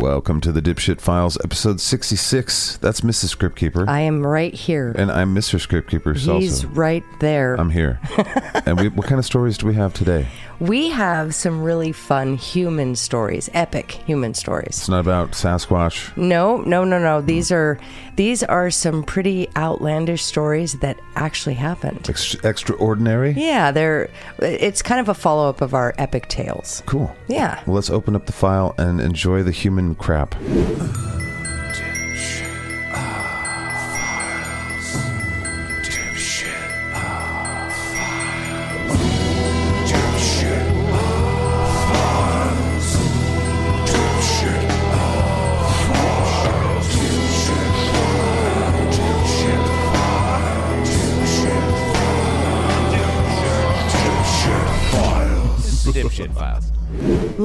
Welcome to the Dipshit Files, episode 66. That's Mrs. Scriptkeeper. I am right here. and I'm Mr. Scriptkeeper. He's also. right there. I'm here. and we, what kind of stories do we have today? We have some really fun human stories, epic human stories. It's not about Sasquatch. No, no, no, no. These are these are some pretty outlandish stories that actually happened. Ex- extraordinary? Yeah, they're it's kind of a follow-up of our epic tales. Cool. Yeah. Well, let's open up the file and enjoy the human crap.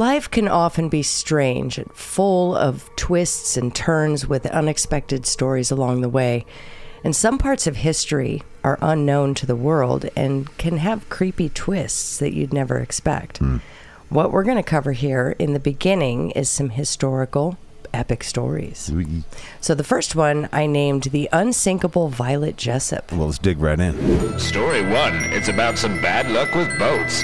Life can often be strange and full of twists and turns with unexpected stories along the way. And some parts of history are unknown to the world and can have creepy twists that you'd never expect. Hmm. What we're going to cover here in the beginning is some historical epic stories. We- So the first one I named The Unsinkable Violet Jessop. Well, let's dig right in. Story one. It's about some bad luck with boats.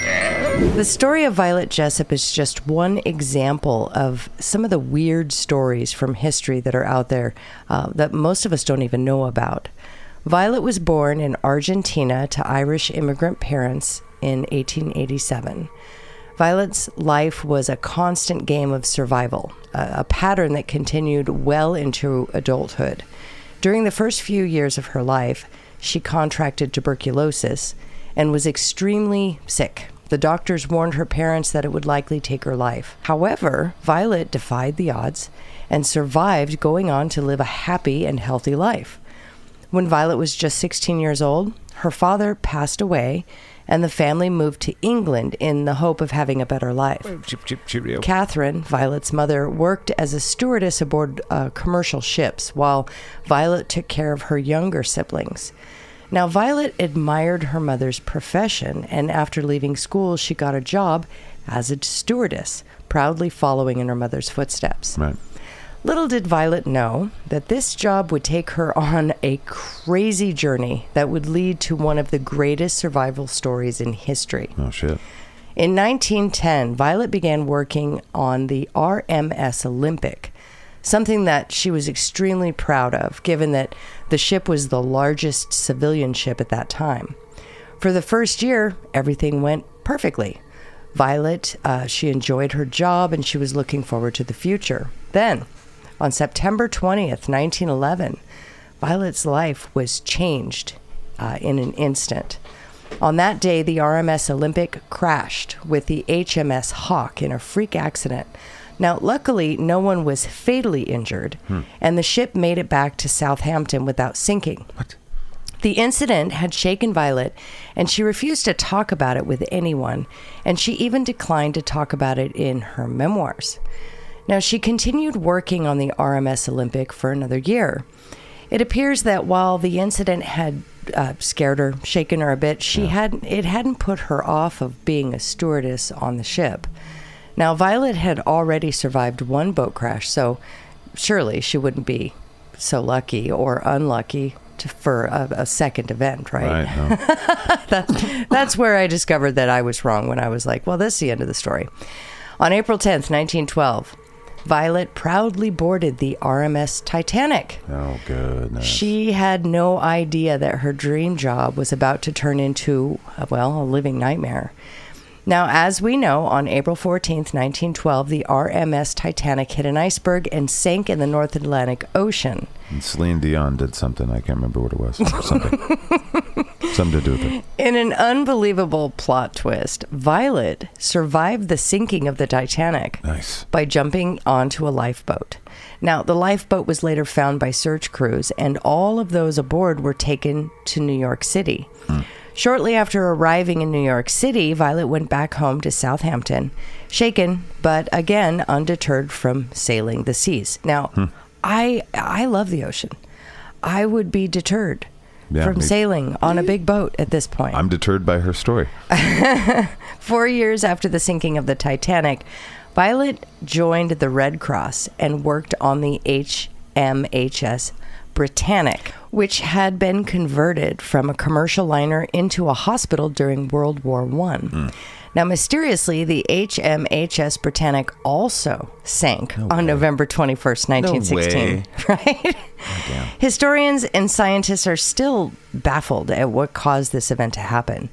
The story of Violet Jessop is just one example of some of the weird stories from history that are out there uh, that most of us don't even know about. Violet was born in Argentina to Irish immigrant parents in 1887. Violet's life was a constant game of survival, a, a pattern that continued well into adulthood. During the first few years of her life, she contracted tuberculosis and was extremely sick. The doctors warned her parents that it would likely take her life. However, Violet defied the odds and survived, going on to live a happy and healthy life. When Violet was just 16 years old, her father passed away, and the family moved to England in the hope of having a better life. Cheerio. Catherine, Violet's mother, worked as a stewardess aboard uh, commercial ships while Violet took care of her younger siblings. Now, Violet admired her mother's profession, and after leaving school, she got a job as a stewardess, proudly following in her mother's footsteps. Right. Little did Violet know that this job would take her on a crazy journey that would lead to one of the greatest survival stories in history. Oh, shit. In 1910, Violet began working on the RMS Olympic, something that she was extremely proud of, given that the ship was the largest civilian ship at that time. For the first year, everything went perfectly. Violet, uh, she enjoyed her job and she was looking forward to the future. Then, on September 20th, 1911, Violet's life was changed uh, in an instant. On that day, the RMS Olympic crashed with the HMS Hawke in a freak accident. Now, luckily, no one was fatally injured, and the ship made it back to Southampton without sinking. What? The incident had shaken Violet, and she refused to talk about it with anyone, and she even declined to talk about it in her memoirs. Now, she continued working on the RMS Olympic for another year. It appears that while the incident had uh, scared her, shaken her a bit, she had it hadn't put her off of being a stewardess on the ship. Now, Violet had already survived one boat crash, so surely she wouldn't be so lucky or unlucky to, for a, a second event, right? Right. No. That's where I discovered that I was wrong when I was like, well, this is the end of the story. On April 10th, 1912, Violet proudly boarded the RMS Titanic. oh, goodness. She had no idea that her dream job was about to turn into, uh, well, a living nightmare. Now, as we know, on April 14th, 1912, the RMS Titanic hit an iceberg and sank in the North Atlantic Ocean. And Celine Dion did something. I can't remember what it was. Something. something to do with it. In an unbelievable plot twist, Violet survived the sinking of the Titanic Nice. by jumping onto a lifeboat. Now, the lifeboat was later found by search crews, and all of those aboard were taken to New York City. Hmm. Shortly after arriving in New York City, Violet went back home to Southampton, shaken, but again undeterred from sailing the seas. Now, hmm. I I love the ocean. I would be deterred Yeah, from me- sailing on a big boat at this point. I'm deterred by her story. Four years after the sinking of the Titanic, Violet joined the Red Cross and worked on the HMHS Britannic, which had been converted from a commercial liner into a hospital during World War One. Now, mysteriously, the HMHS Britannic also sank on November 21st, 1916. No Right? Historians and scientists are still baffled at what caused this event to happen.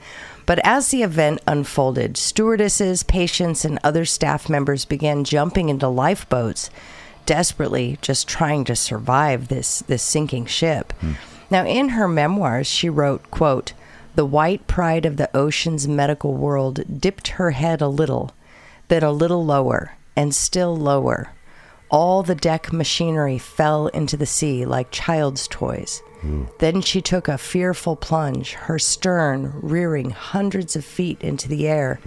But as the event unfolded, stewardesses, patients, and other staff members began jumping into lifeboats, desperately just trying to survive this, this sinking ship. Now, in her memoirs, she wrote, quote, The white pride of the ocean's medical world dipped her head a little, then a little lower, and still lower. All the deck machinery fell into the sea like child's toys. Then she took a fearful plunge, her stern rearing hundreds of feet into the air,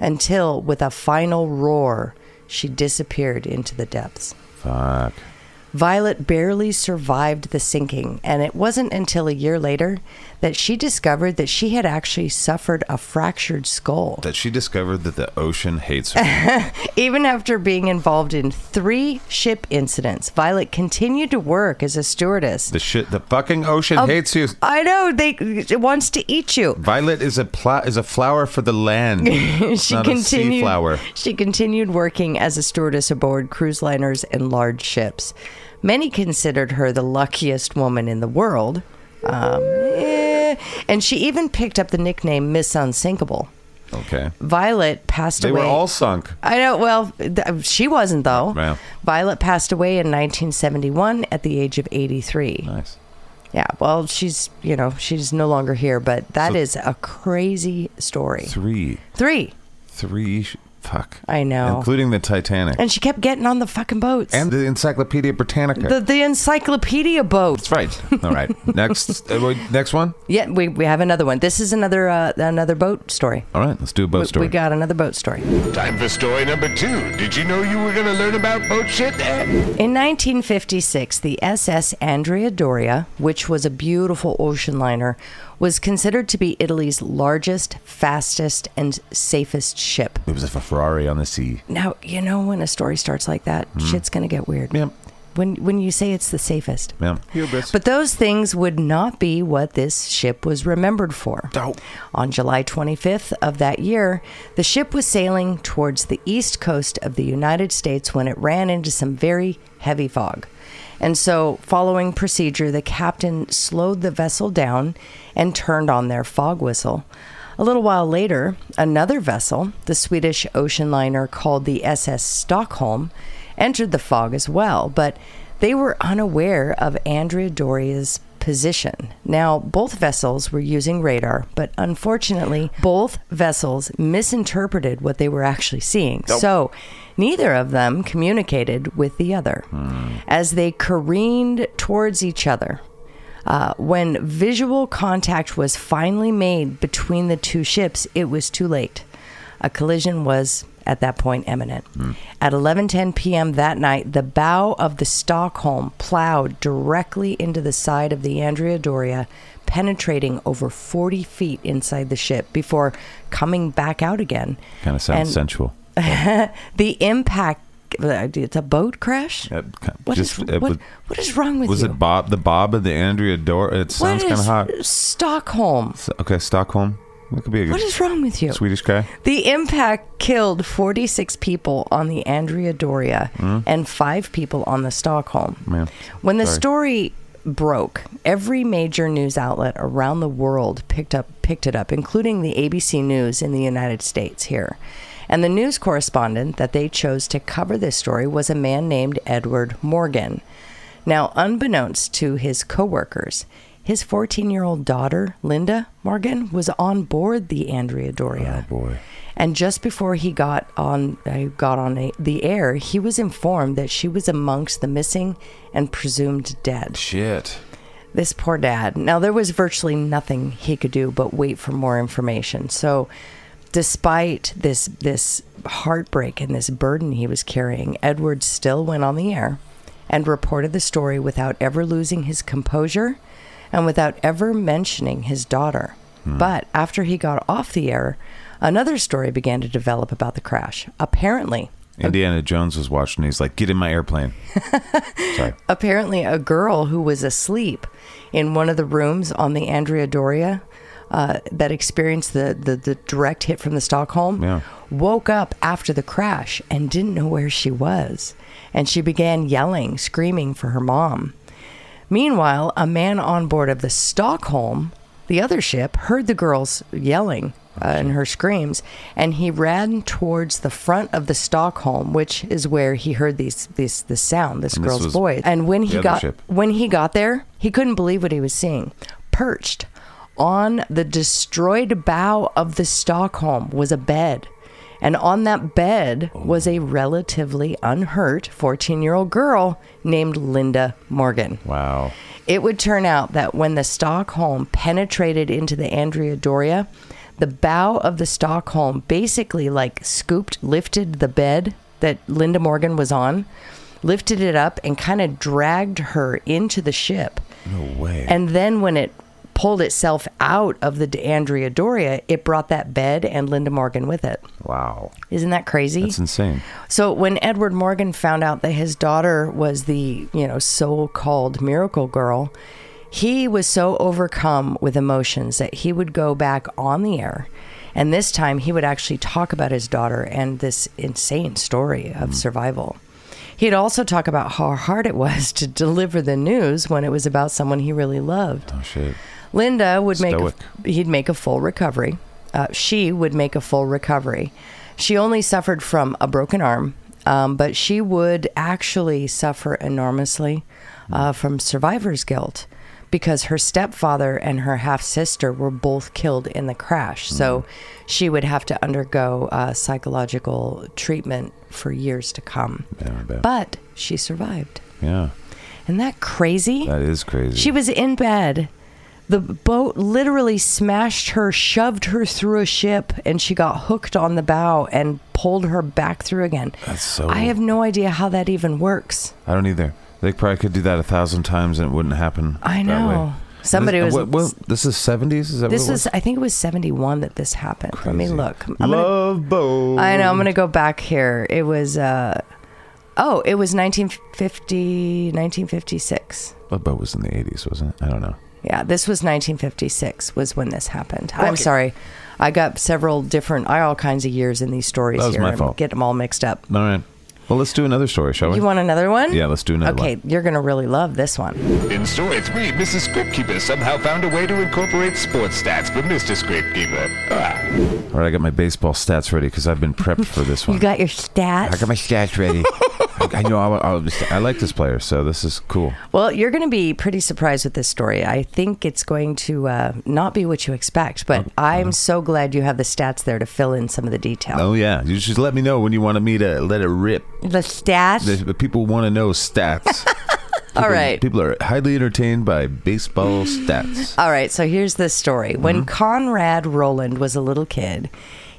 until, with a final roar, she disappeared into the depths. Fuck. Violet barely survived the sinking, and it wasn't until a year later that she discovered that she had actually suffered a fractured skull. That she discovered that the ocean hates her. Even after being involved in three ship incidents, Violet continued to work as a stewardess. the shit. The fucking ocean hates you. I know they it wants to eat you. Violet is a pla- is a flower for the land. she not continued. flower. She continued working as a stewardess aboard cruise liners and large ships. Many considered her the luckiest woman in the world, um, eh, and she even picked up the nickname Miss Unsinkable. Okay. Violet passed They away. They were all sunk. I know. Well, th- she wasn't though. Wow. Violet passed away in 1971 at the age of 83. Nice. Yeah. Well, she's you know she's no longer here, but that So- is a crazy story. Three. Three. Three. Sh- fuck. I know. Including the Titanic. And she kept getting on the fucking boats. And the Encyclopedia Britannica. the the encyclopedia boat. That's right. All right. Next. uh, wait, next one. Yeah, we, we have another one. This is another uh, another boat story. All right. Let's do a boat We- story. We got another boat story. Time for story number two. Did you know you were going to learn about boat shit? In 1956, the SS Andrea Doria, which was a beautiful ocean liner, was considered to be Italy's largest, fastest, and safest ship. it was a Ferrari on the sea. Now, you know when a story starts like that, mm-hmm. shit's going to get weird. Yep. When when you say it's the safest. Yeah. Hubris. But those things would not be what this ship was remembered for. Oh. On July 25th of that year, the ship was sailing towards the east coast of the United States when it ran into some very heavy fog. And so, following procedure, the captain slowed the vessel down and turned on their fog whistle. A little while later, another vessel, the Swedish ocean liner called the SS Stockholm, entered the fog as well, but they were unaware of Andrea Doria's position. Now, both vessels were using radar, but unfortunately, both vessels misinterpreted what they were actually seeing. So, neither of them communicated with the other. As they careened towards each other, uh, when visual contact was finally made between the two ships, it was too late. A collision was at that point imminent. At 11:10 p.m. that night, the bow of the Stockholm plowed directly into the side of the Andrea Doria, penetrating over 40 feet inside the ship before coming back out again. Kind of sounds And sensual. The impact it's a boat crash? Uh, What is just, uh, what, was- what is wrong with Was you? it Bob? The Bob of the Andrea Dor? It sounds kind of hot. Stockholm. So- Okay, Stockholm. That could be a What is wrong with you? Swedish guy. The impact killed 46 people on the Andrea Doria hmm? and five people on the Stockholm. Man, When the sorry. story broke, every major news outlet around the world picked up picked it up, including the ABC News in the United States here. And the news correspondent that they chose to cover this story was a man named Edward Morgan. Now, unbeknownst to his coworkers, his 14-year-old daughter, Linda Morgan, was on board the Andrea Doria. Oh boy. And just before he got on uh, got on a, the air, he was informed that she was amongst the missing and presumed dead. Shit. This poor dad. Now there was virtually nothing he could do but wait for more information. So, despite this this heartbreak and this burden he was carrying, Edward still went on the air and reported the story without ever losing his composure and without ever mentioning his daughter. But after he got off the air, another story began to develop about the crash. Apparently, Indiana Jones was watching. He's like, "Get in my airplane." Sorry. apparently a girl who was asleep in one of the rooms on the Andrea Doria uh, that experienced the, the, the direct hit from the Stockholm Yeah. woke up after the crash and didn't know where she was. And she began yelling, screaming for her mom. Meanwhile, a man on board of the Stockholm, the other ship, heard the girls yelling uh, and her screams, and he ran towards the front of the Stockholm, which is where he heard these these this sound, this And this girl's was voice. And when the he other got ship. when he got there, he couldn't believe what he was seeing. Perched on the destroyed bow of the Stockholm was a bed. And on that bed was a relatively unhurt 14 year old girl named Linda Morgan. Wow. It would turn out that when the Stockholm penetrated into the Andrea Doria, the bow of the Stockholm basically like scooped, lifted the bed that Linda Morgan was on, lifted it up, and kind of dragged her into the ship. No way. And then when it pulled itself out of the Andrea Doria, it brought that bed and Linda Morgan with it. wow. Isn't that crazy? That's insane. So when Edward Morgan found out that his daughter was the, you know, so-called miracle girl, he was so overcome with emotions that he would go back on the air. And this time he would actually talk about his daughter and this insane story of hmm. survival. He'd also talk about how hard it was to deliver the news when it was about someone he really loved. Oh shit. Linda would make a, he'd make a full recovery. Uh, she would make a full recovery. She only suffered from a broken arm, um, but she would actually suffer enormously uh, from survivor's guilt because her stepfather and her half sister were both killed in the crash. So she would have to undergo uh, psychological treatment for years to come. Yeah, But she survived. yeah. Isn't that crazy? That is crazy. She was in bed. The boat literally smashed her, shoved her through a ship, and she got hooked on the bow and pulled her back through again. That's so. I have no idea how that even works. I don't either. They probably could do that a thousand times and it wouldn't happen. I know. Somebody this, was. What, what, this is seventies. Is that this was, I think it was 71 that this happened. Let me look. I'm gonna, Love boat. I know. I'm going to go back here. It was, uh, oh, it was 1950, 1956. What boat was in the eighties? Wasn't it? I don't know. Yeah, this was 1956 was when this happened. I'm sorry. I got several different, I all kinds of years in these stories That was here. my and fault. Get them all mixed up. All right. Well, let's do another story, shall we? You want another one? Yeah, let's do another Okay, one. you're going to really love this one. In story three, Mrs. Scriptkeeper somehow found a way to incorporate sports stats for Mr. Scriptkeeper. Ah. All right, I got my baseball stats ready because I've been prepped for this one. You got your stats? I got my stats ready. I know I'll, I'll just, I like this player, so this is cool. Well, you're going to be pretty surprised with this story. I think it's going to uh, not be what you expect, but I'm so glad you have the stats there to fill in some of the detail. Oh yeah, you just let me know when you wanted me to let it rip. The stats? The, the people want to know stats. all People- right. People are highly entertained by baseball stats. All right, so here's the story. When Konrad Reuland was a little kid,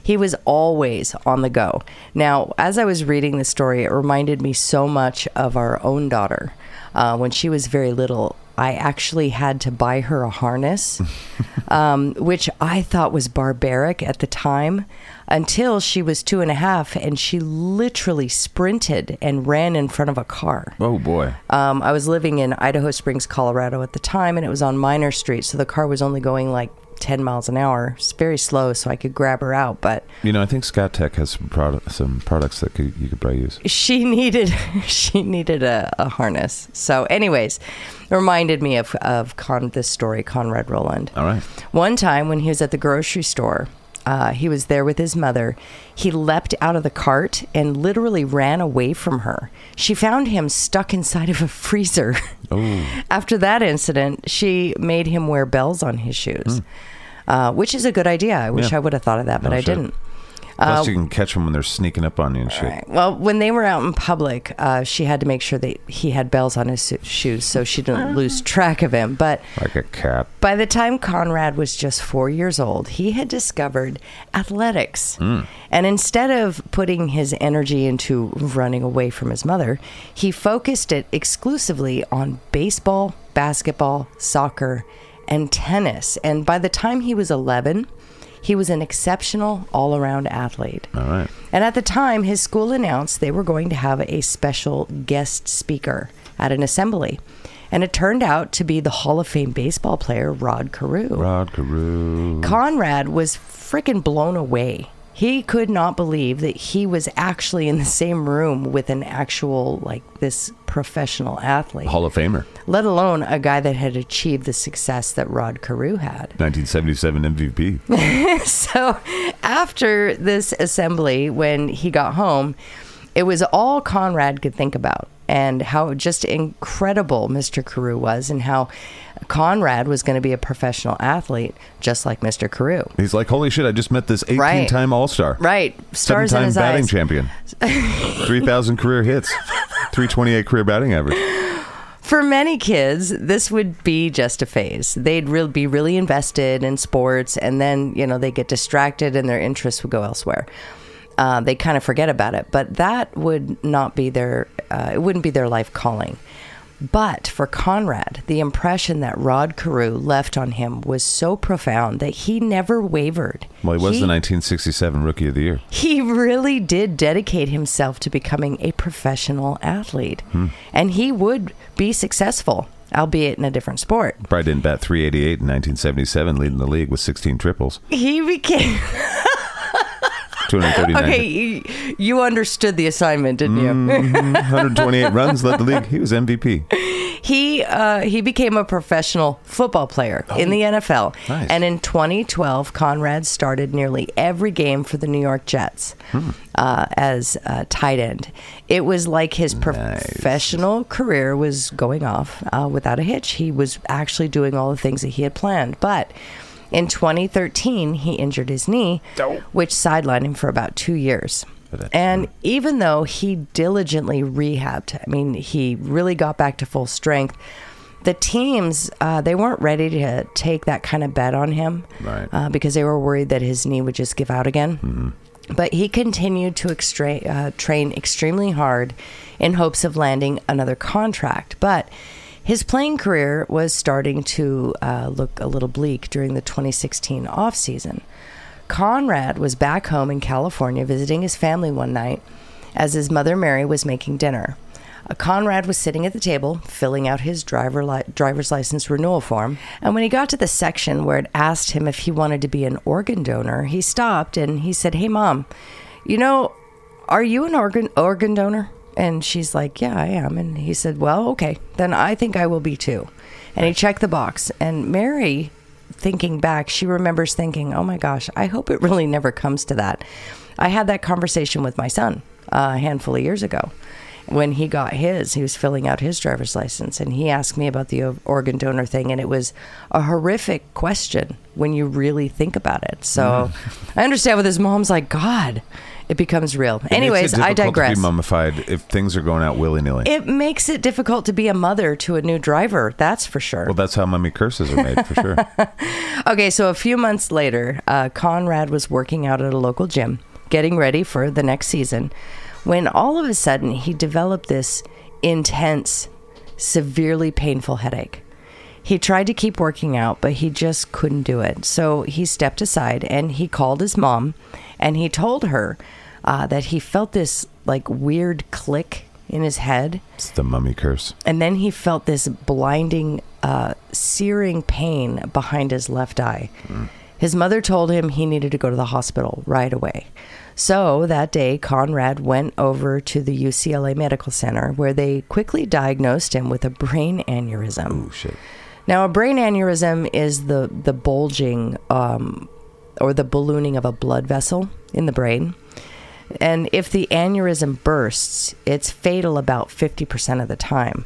he was always on the go. Now, as I was reading the story, it reminded me so much of our own daughter. Uh, when she was very little, I actually had to buy her a harness, um, which I thought was barbaric at the time until she was two and a half and she literally sprinted and ran in front of a car. Oh boy. Um, I was living in Idaho Springs, Colorado at the time, and it was on Miner Street, so the car was only going like 10 miles an hour. It's very slow, so I could grab her out, but You know, I think Scott Tech has some, product, some products that could, you could probably use. she needed she needed a, a harness. So, anyways, it reminded me of of Con, this story, Konrad Reuland. All right. One time when he was at the grocery store, uh, he was there with his mother. He leapt out of the cart and literally ran away from her. She found him stuck inside of a freezer. Oh. After that incident, she made him wear bells on his shoes, uh, which is a good idea. I wish. Yeah. I would have thought of that, but No I shit. didn't. Plus, uh, you can catch them when they're sneaking up on you and shit. Right. Well, when they were out in public, uh, she had to make sure that he had bells on his su- shoes so she didn't uh-huh. lose track of him. But Like a cat. by the time Konrad was just four years old, he had discovered athletics. Hmm. And instead of putting his energy into running away from his mother, he focused it exclusively on baseball, basketball, soccer, and tennis. And by the time he was 11, He was an exceptional all around athlete. All right. And at the time, his school announced they were going to have a special guest speaker at an assembly. And it turned out to be the Hall of Fame baseball player, Rod Carew. Rod Carew. Konrad was freaking blown away. He could not believe that he was actually in the same room with an actual, like, this professional athlete, Hall of Famer. let alone a guy that had achieved the success that Rod Carew had. 1977 MVP. So after this assembly, when he got home, it was all Konrad could think about and how just incredible Mr. Carew was and how Konrad was going to be a professional athlete just like Mr. Carew. He's like, holy shit! I just met this 18 Right. time All Star. Right. Stars Seven-time his batting eyes. champion. 3,000 career hits. 328 career batting average. For many kids, this would be just a phase. They'd really be really invested in sports, and then you know they get distracted and their interests would go elsewhere. Uh, they kind of forget about it, but that would not be their. Uh, it wouldn't be their life calling. But for Konrad, the impression that Rod Carew left on him was so profound that he never wavered. Well, he was the 1967 Rookie of the Year. He really did dedicate himself to becoming a professional athlete. And he would be successful, albeit in a different sport. Probably didn't bat 388 in 1977, leading the league with 16 triples. He became 239. okay. You, you understood the assignment, didn't you? 128 runs, led the league. He was MVP. He uh, he became a professional football player in the NFL, nice. and in 2012, Konrad started nearly every game for the New York Jets uh, as a tight end. It was like his professional career was going off uh, without a hitch. He was actually doing all the things that he had planned, but. In 2013, he injured his knee, which sidelined him for about two years. that's- And even though he diligently rehabbed, I mean, he really got back to full strength. The teams, uh, they weren't ready to take that kind of bet on him Right. uh, because they were worried that his knee would just give out again. But he continued to extra- uh, train extremely hard in hopes of landing another contract. But his playing career was starting to uh, look a little bleak during the 2016 offseason. Konrad was back home in California visiting his family one night as his mother Mary was making dinner. Uh, Konrad was sitting at the table filling out his driver li- driver's license renewal form, and when he got to the section where it asked him if he wanted to be an organ donor, he stopped and he said, "Hey, mom, you know, are you an organ organ donor?" And she's like, "Yeah, I am." And he said, "Well, okay, then I think I will be too." And he checked the box, and Mary thinking back, she remembers thinking, "Oh my gosh, I hope it really never comes to that." I had that conversation with my son uh, a handful of years ago when he got his. He was filling out his driver's license, and he asked me about the organ donor thing, and it was a horrific question when you really think about it. So I understand what his mom's like, God, it becomes real. It Anyways, I difficult digress. To be mummified if things are going out willy nilly. it makes it difficult to be a mother to a new driver. That's for sure. Well, that's how mummy curses are made, for sure. Okay, so a few months later, uh, Konrad was working out at a local gym, getting ready for the next season, when all of a sudden he developed this intense, severely painful headache. He tried to keep working out, but he just couldn't do it. So he stepped aside and he called his mom and he told her uh, that he felt this like weird click in his head It's the mummy curse. and then he felt this blinding, uh, searing pain behind his left eye. His mother told him he needed to go to the hospital right away. So that day, Konrad went over to the UCLA Medical Center where they quickly diagnosed him with a brain aneurysm. Oh, shit. Now, a brain aneurysm is the the bulging um, or the ballooning of a blood vessel in the brain. And if the aneurysm bursts, it's fatal about 50% of the time.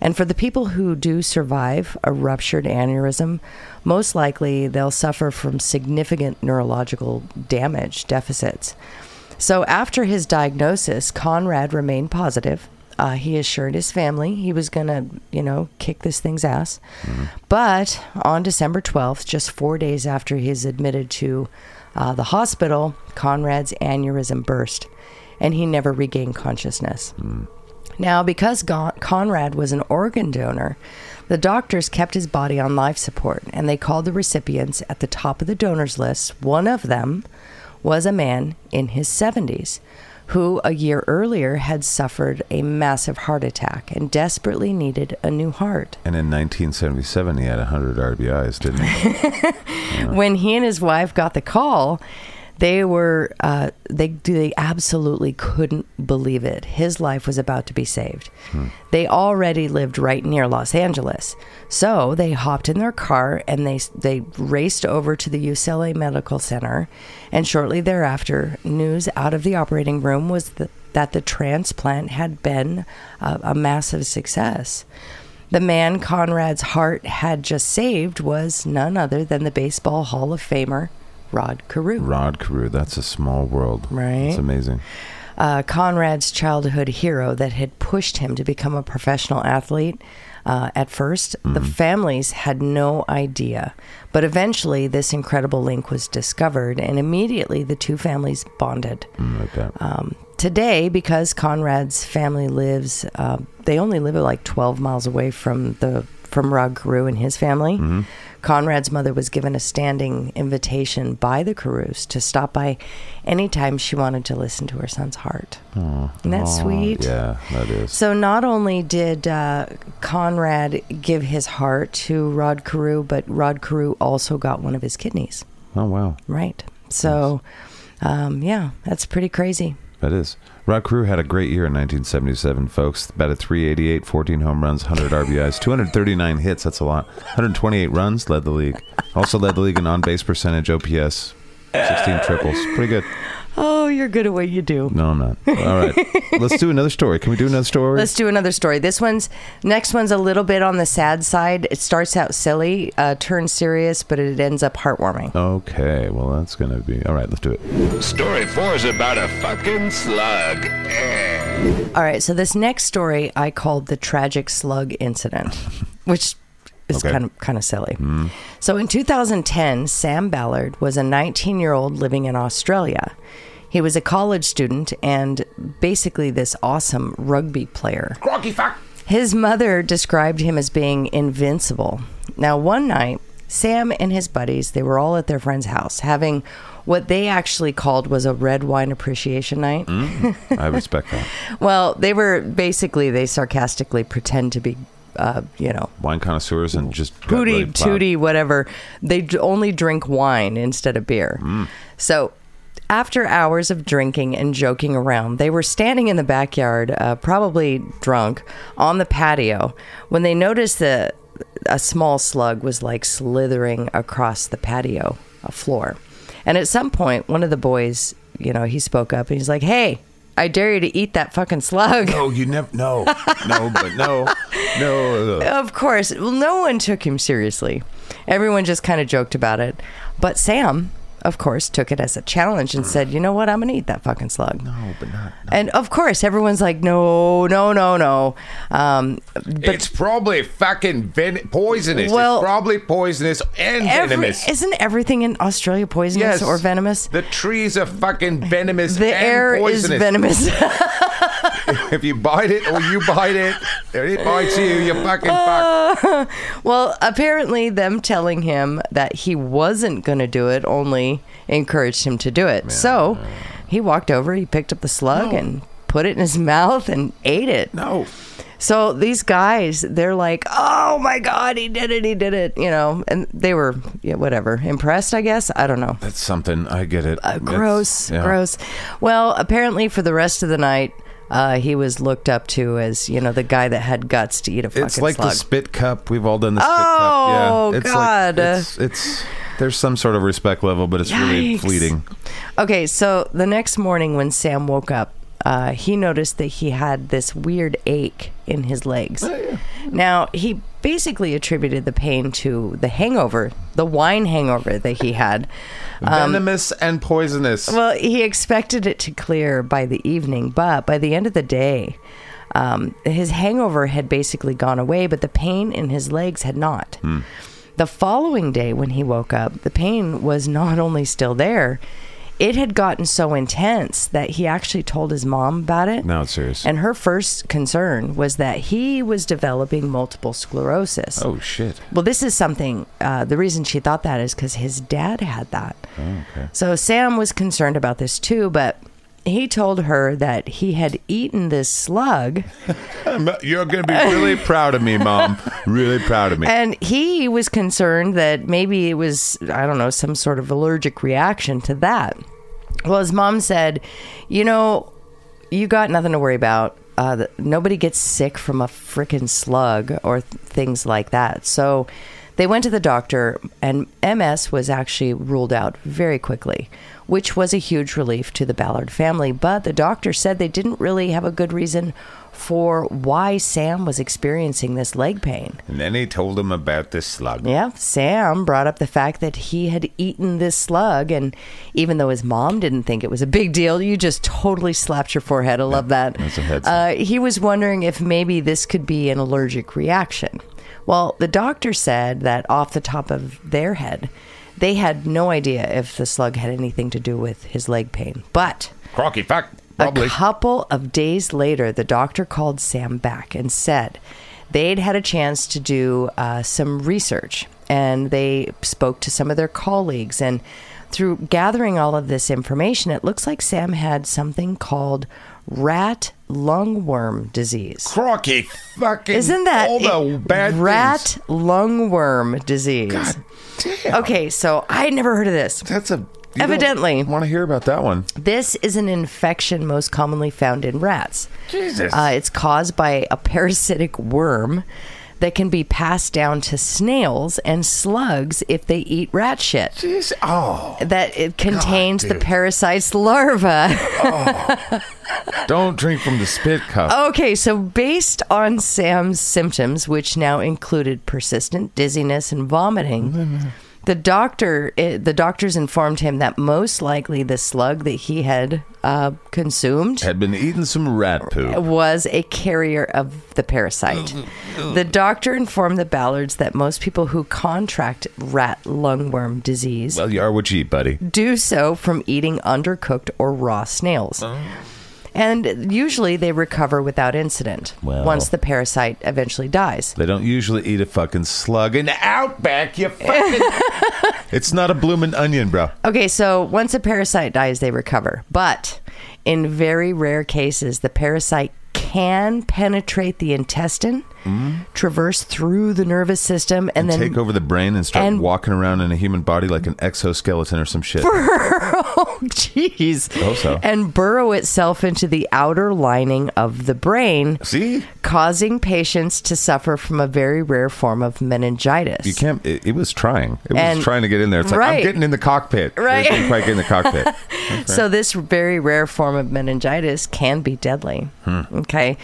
And for the people who do survive a ruptured aneurysm, most likely they'll suffer from significant neurological damage deficits. So after his diagnosis, Konrad remained positive. Uh, he assured his family he was going to, you know, kick this thing's ass. But on December 12th, just four days after he is admitted to uh, the hospital, Konrad's aneurysm burst and he never regained consciousness. Now, because Konrad was an organ donor, The doctors kept his body on life support and they called the recipients at the top of the donors list. One of them was a man in his 70s who a year earlier had suffered a massive heart attack and desperately needed a new heart. And in 1977, he had 100 RBIs, didn't he? When he and his wife got the call, they were uh, they they absolutely couldn't believe it. His life was about to be saved. They already lived right near Los Angeles, so they hopped in their car and they they raced over to the UCLA Medical Center. And shortly thereafter, news out of the operating room was that, that the transplant had been a massive success. The man Konrad's heart had just saved was none other than the Baseball Hall of Famer Rod Carew. Rod Carew. That's a small world. Right. It's amazing. uh, Konrad's childhood hero that had pushed him to become a professional athlete. Uh, at 1st the families had no idea, but eventually this incredible link was discovered, and immediately the two families bonded. Mm, I. Um, today, because Konrad's family lives, uh, they only live like 12 miles away from the from Rod Carew and his family. Konrad's mother was given a standing invitation by the Carews to stop by anytime she wanted to listen to her son's heart. Isn't that sweet? Yeah, that is. So not only did uh, Konrad give his heart to Rod Carew, but Rod Carew also got one of his kidneys. oh, wow. Right. So, um, yeah, that's pretty crazy. That is. Rod Carew had a great year in 1977, folks. Batted 388, 14 home runs, 100 RBIs, 239 hits. That's a lot. 128 runs, led the league. Also led the league in on base percentage, OPS, 16 triples. Pretty good. Oh, you're good at what you do. No, I'm not. All right. Let's do another story. Can we do another story? Let's do another story. This one's next one's a little bit on the sad side. It starts out silly, uh, turns serious, but it ends up heartwarming. Okay. Well, that's going to be. All right. Let's do it. Story four is about a fucking slug. Eh. All right, so this next story I called the tragic slug incident, which is Okay. kind of kind of silly. So in 2010, Sam Ballard was a 19-year-old living in Australia. He was a college student and basically this awesome rugby player. Crocky fuck. His mother described him as being invincible. Now, one night, Sam and his buddies, they were all at their friend's house having what they actually called was a red wine appreciation night. Mm, I respect that. Well, they were basically they sarcastically pretend to be, uh, you know, Wine connoisseurs and just. hooty tooty whatever. They d- only drink wine instead of beer. So. After hours of drinking and joking around, they were standing in the backyard, uh, probably drunk, on the patio, when they noticed that a small slug was like slithering across the patio floor. And at some point, one of the boys, you know, he spoke up and he's like, Hey, I dare you to eat that fucking slug. No, you never. No, no, but no, no. Uh. Of course. Well, no one took him seriously. Everyone just kind of joked about it. But Sam, of course, took it as a challenge and said, you know what? I'm going to eat that fucking slug. No, but not. And of course, everyone's like, no, no, no, no. Um, but it's probably fucking ven- poisonous. Well, it's probably poisonous and every, venomous. isn't everything in Australia poisonous yes. or venomous? The trees are fucking venomous. The and air is venomous. if you bite it or you bite it, it bites you, you fucking fuck. well, apparently, them telling him that he wasn't going to do it only encouraged him to do it. So he walked over, he picked up the slug No. and put it in his mouth and ate it. No. So these guys, they're like, "Oh my god, he did it! He did it!" You know, and they were yeah, whatever impressed. I guess I don't know. That's something. I get it. Uh, gross, yeah. gross. Well, apparently for the rest of the night, uh, he was looked up to as you know the guy that had guts to eat a fucking It's like slug. the spit cup. We've all done the spit Oh, cup. Yeah. It's God. Like, it's, it's there's some sort of respect level, but it's really fleeting. Okay, so the next morning when Sam woke up, uh, he noticed that he had this weird ache in his legs. Oh, Now, he basically attributed the pain to the hangover, the wine hangover that he had. Venomous and poisonous. Well, he expected it to clear by the evening, but by the end of the day, um, his hangover had basically gone away, but the pain in his legs had not. The following day, when he woke up, the pain was not only still there, It had gotten so intense that he actually told his mom about it. No, it's serious. And her first concern was that he was developing multiple sclerosis. oh shit. Well, this is something. Uh, the reason she thought that is because his dad had that. Oh, okay. So Sam was concerned about this too, but he told her that he had eaten this slug, You're gonna be really proud of me, mom. Really proud of me. and he was concerned that maybe it was I don't know some sort of allergic reaction to that. Well, his mom said, "You know, you got nothing to worry about. Uh, nobody gets sick from a freaking slug or th- things like that." So they went to the doctor, and MS was actually ruled out very quickly, which was a huge relief to the Ballard family. But the doctor said they didn't really have a good reason for why Sam was experiencing this leg pain. And then he told him about this slug. Yeah, Sam brought up the fact that he had eaten this slug, and even though his mom didn't think it was a big deal, you just totally slapped your forehead. I love that. that's a head Uh, he was wondering if maybe this could be an allergic reaction. Well, the doctor said that off the top of their head, they had no idea if the slug had anything to do with his leg pain. But Crocky fuck. Probably. a couple of days later, the doctor called Sam back and said they'd had a chance to do uh, some research and they spoke to some of their colleagues. And through gathering all of this information, it looks like Sam had something called rat lungworm disease. Crocky fucking. Isn't that all the bad rat things. lungworm disease? Damn. Okay, so I had never heard of this. That's a. Evidently. Want to hear about that one? This is an infection most commonly found in rats. Jesus. Uh, it's caused by a parasitic worm that can be passed down to snails and slugs if they eat rat shit. Jeez. Oh. That it contains the parasite's larva. Don't drink from the spit cup. okay, so based on Sam's symptoms, which now included persistent dizziness and vomiting, the doctor, eh, the doctors informed him that most likely the slug that he had uh, consumed Had been eating some rat poop. was a carrier of the parasite. The doctor informed the Ballards that most people who contract rat lungworm disease Well, you are what you eat, buddy. do so from eating undercooked or raw snails. And usually they recover without incident Well. once the parasite eventually dies. They don't usually eat a fucking slug in the outback. You fucking. it's not a blooming onion, bro. Okay, so once a parasite dies, they recover. But in very rare cases, the parasite can penetrate the intestine, traverse through the nervous system, and, then Take over the brain and start and- walking around in a human body like an exoskeleton or some shit. oh, jeez. hope so. And burrow itself into the outer lining of the brain, See, causing patients to suffer from a very rare form of meningitis. you can't. It, it was trying. It was And- trying to get in there. It's like right. I'm getting in the cockpit. Right. Didn't quite get in the cockpit. So this very rare form of meningitis can be deadly. Hmm. Okay.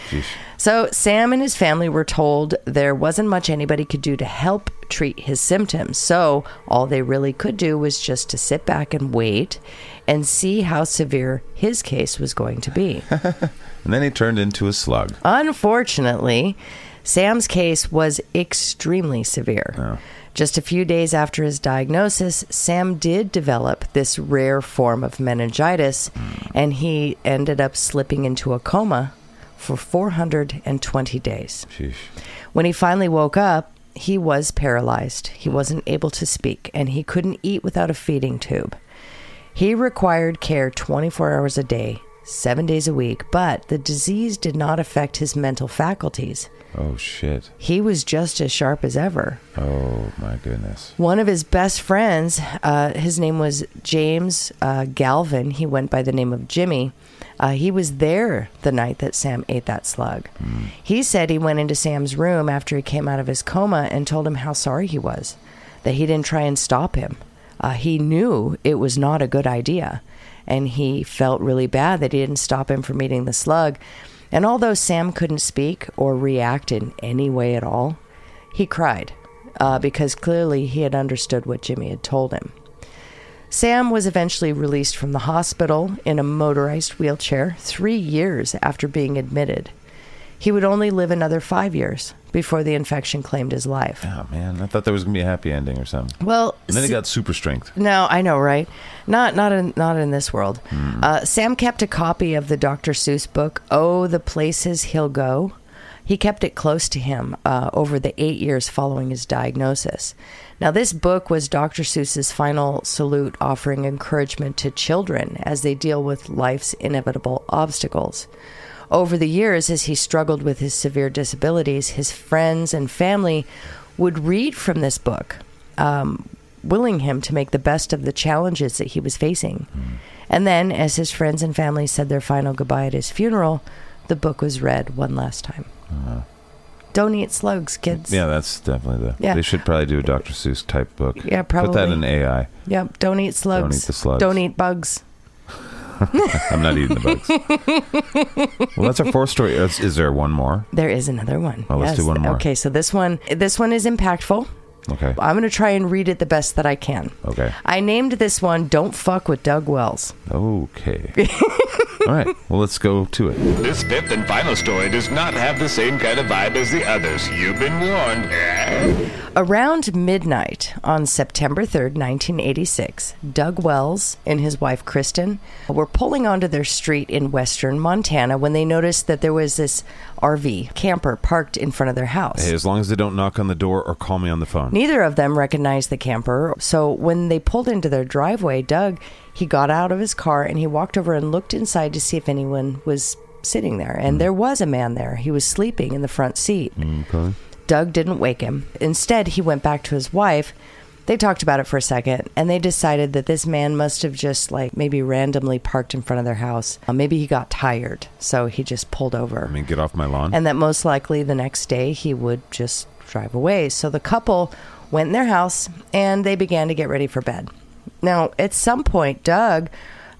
So Sam and his family were told there wasn't much anybody could do to help treat his symptoms. So all they really could do was just to sit back and wait and see how severe his case was going to be. and then he turned into a slug. Unfortunately, Sam's case was extremely severe. Just a few days after his diagnosis, Sam did develop this rare form of meningitis, hmm. and he ended up slipping into a coma for 420 days. Sheesh. When he finally woke up, he was paralyzed. He wasn't able to speak, and he couldn't eat without a feeding tube. He required care 24 hours a day, seven days a week, but the disease did not affect his mental faculties. Oh shit. He was just as sharp as ever. Oh my goodness. One of his best friends, uh, his name was James uh, Galvin. He went by the name of Jimmy. Uh, he was there the night that Sam ate that slug. He said he went into Sam's room after he came out of his coma and told him how sorry he was, that he didn't try and stop him. Uh, he knew it was not a good idea, and he felt really bad that he didn't stop him from eating the slug. And although Sam couldn't speak or react in any way at all, he cried uh, because clearly he had understood what Jimmy had told him. Sam was eventually released from the hospital in a motorized wheelchair three years after being admitted. He would only live another five years before the infection claimed his life. Oh man, I thought there was gonna be a happy ending or something. Well, And then he got super strength. No, I know, right? Not not in not in this world. Hmm. Uh, Sam kept a copy of the Dr. Seuss book, "Oh, the Places He'll Go." He kept it close to him uh, over the eight years following his diagnosis. Now, this book was Dr. Seuss's final salute, offering encouragement to children as they deal with life's inevitable obstacles. Over the years, as he struggled with his severe disabilities, his friends and family would read from this book, um, willing him to make the best of the challenges that he was facing. And then, as his friends and family said their final goodbye at his funeral, the book was read one last time. Don't eat slugs, kids. Yeah, that's definitely the. Yeah. They should probably do a Dr. Seuss type book. Yeah, probably. Put that in AI. Yep. Don't eat slugs. Don't eat the slugs. Don't eat bugs. I'm not eating the bugs. well, that's our fourth story. Is, is there one more? There is another one. Oh, let's do one more. Okay, so this one, this one is impactful. Okay. I'm going to try and read it the best that I can. Okay. I named this one "Don't Fuck with Doug Wells." Okay. All right. Well, let's go to it. This fifth and final story does not have the same kind of vibe as the others. You've been warned. Around midnight on September 3rd, 1986, Doug Wells and his wife Kristen were pulling onto their street in western Montana when they noticed that there was this RV camper parked in front of their house. Hey, as long as they don't knock on the door or call me on the phone. Neither of them recognized the camper. So when they pulled into their driveway, Doug, he got out of his car and he walked over and looked inside to see if anyone was sitting there. And mm. there was a man there. He was sleeping in the front seat. Mm, okay. Doug didn't wake him. Instead, he went back to his wife. They talked about it for a second and they decided that this man must have just like maybe randomly parked in front of their house. Uh, maybe he got tired, so he just pulled over I mean, get off my lawn. and that most likely the next day he would just drive away. So the couple went in their house and they began to get ready for bed. Now, at some point, Doug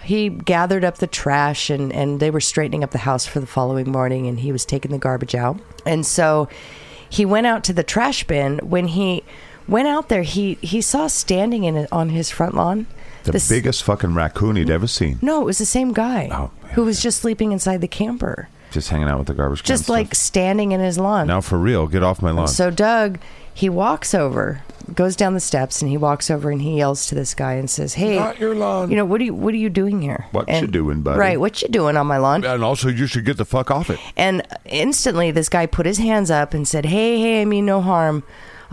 he gathered up the trash and, and they were straightening up the house for the following morning and he was taking the garbage out. And so he went out to the trash bin. When he went out there, he, he saw standing in on his front lawn. the this- biggest fucking raccoon he'd ever seen. No, it was the same guy Oh, who was just sleeping inside the camper, Just hanging out with the garbage just stuff. like standing in his lawn. Now, for real, get off my lawn. So Doug, he walks over, goes down the steps, and he walks over and he yells to this guy and says, "Hey, Not your lawn. You know what are you what are you doing here? What And- you doing, buddy? Right, what you doing on my lawn?" and also, you should get the fuck off it. And instantly, this guy put his hands up and said, "Hey, hey, I mean no harm."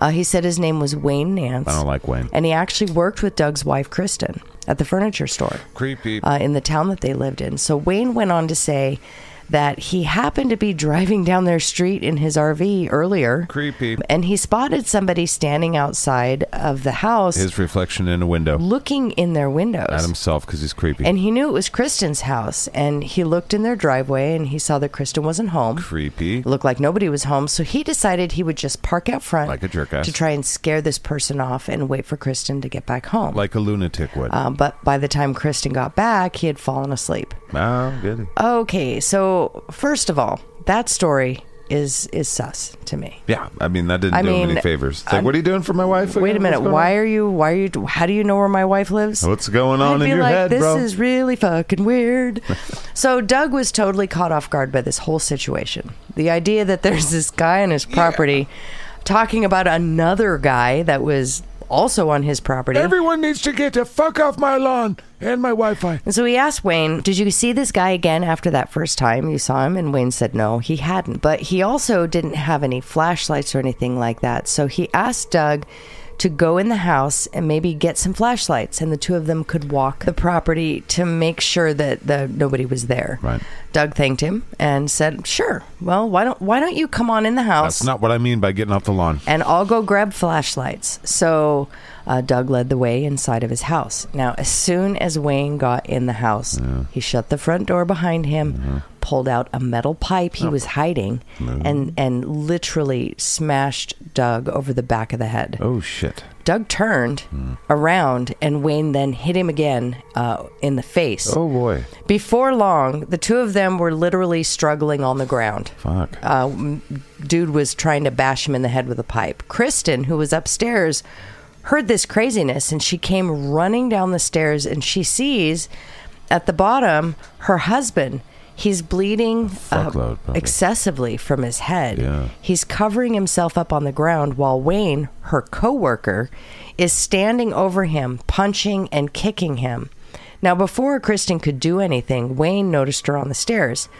Uh, he said his name was Wayne Nance. I don't like Wayne. And he actually worked with Doug's wife, Kristen, at the furniture store Creepy. uh, in the town that they lived in. So Wayne went on to say that he happened to be driving down their street in his RV earlier. Creepy. And he spotted somebody standing outside of the house His reflection in a window looking in their windows. at himself because he's creepy. and he knew it was Kristen's house. And he looked in their driveway and he saw that Kristen wasn't home. creepy. It looked like nobody was home. So he decided he would just park out front Like a jerk-ass. to try and scare this person off and wait for Kristen to get back home. Like a lunatic would. um, but by the time Kristen got back, he had fallen asleep. oh, good. Okay, so first of all, that story is is sus to me. Yeah, I mean that didn't I do him any favors. It's like, I'm- what are you doing for my wife? Wait a minute, why on? are you? Why are you? How do you know where my wife lives? What's going on I'd in your like, head, this bro? is really fucking weird. so Doug was totally caught off guard by this whole situation. The idea that there's this guy on his property talking about another guy that was also on his property. Everyone needs to get the fuck off my lawn and my Wi-Fi. And so he asked Wayne, Did you see this guy again after that first time you saw him? And Wayne said no, he hadn't. But he also didn't have any flashlights or anything like that. So he asked Doug to go in the house and maybe get some flashlights, and the two of them could walk the property to make sure that the, nobody was there. Right. Doug thanked him and said, "Sure. Well, why don't why don't you come on in the house?" That's not what I mean by getting off the lawn. and I'll go grab flashlights. So uh, Doug led the way inside of his house. Now, as soon as Wayne got in the house, he shut the front door behind him, pulled out a metal pipe he was hiding, and and literally smashed Doug over the back of the head. Oh shit. Doug turned around, and Wayne then hit him again uh, in the face. Oh boy. Before long, the two of them were literally struggling on the ground Fuck. uh, dude was trying to bash him in the head with a pipe. Kristen, who was upstairs, heard this craziness and she came running down the stairs and she sees at the bottom her husband. He's bleeding uh, excessively from his head. Yeah. He's covering himself up on the ground while Wayne, her coworker, is standing over him, punching and kicking him. Now, before Kristen could do anything, Wayne noticed her on the stairs.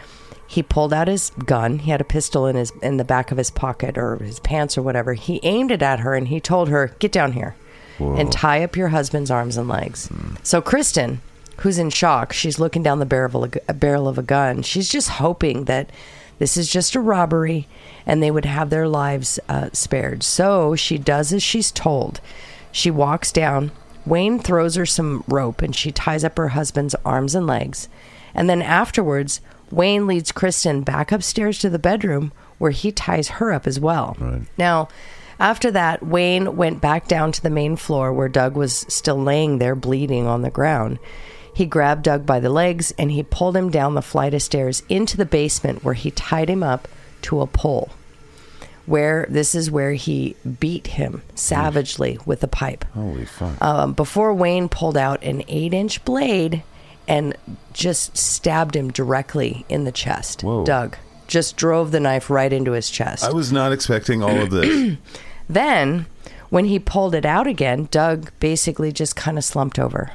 He pulled out his gun. He had a pistol in his in the back of his pocket or his pants or whatever. He aimed it at her and he told her, "Get down here and tie up your husband's arms and legs." So Kristen, who's in shock, she's looking down the barrel of a, barrel of a gun. She's just hoping that this is just a robbery and they would have their lives uh, spared. So she does as she's told. She walks down. Wayne throws her some rope and she ties up her husband's arms and legs. And then afterwards, Wayne leads Kristen back upstairs to the bedroom where he ties her up as well. Right. Now, after that, Wayne went back down to the main floor where Doug was still laying there bleeding on the ground. He grabbed Doug by the legs and he pulled him down the flight of stairs into the basement where he tied him up to a pole. Where this is where he beat him savagely with a pipe Holy fuck. um, before Wayne pulled out an eight inch blade and just stabbed him directly in the chest. Whoa. Doug just drove the knife right into his chest. I was not expecting all of this. Then, when he pulled it out again, Doug basically just kind of slumped over.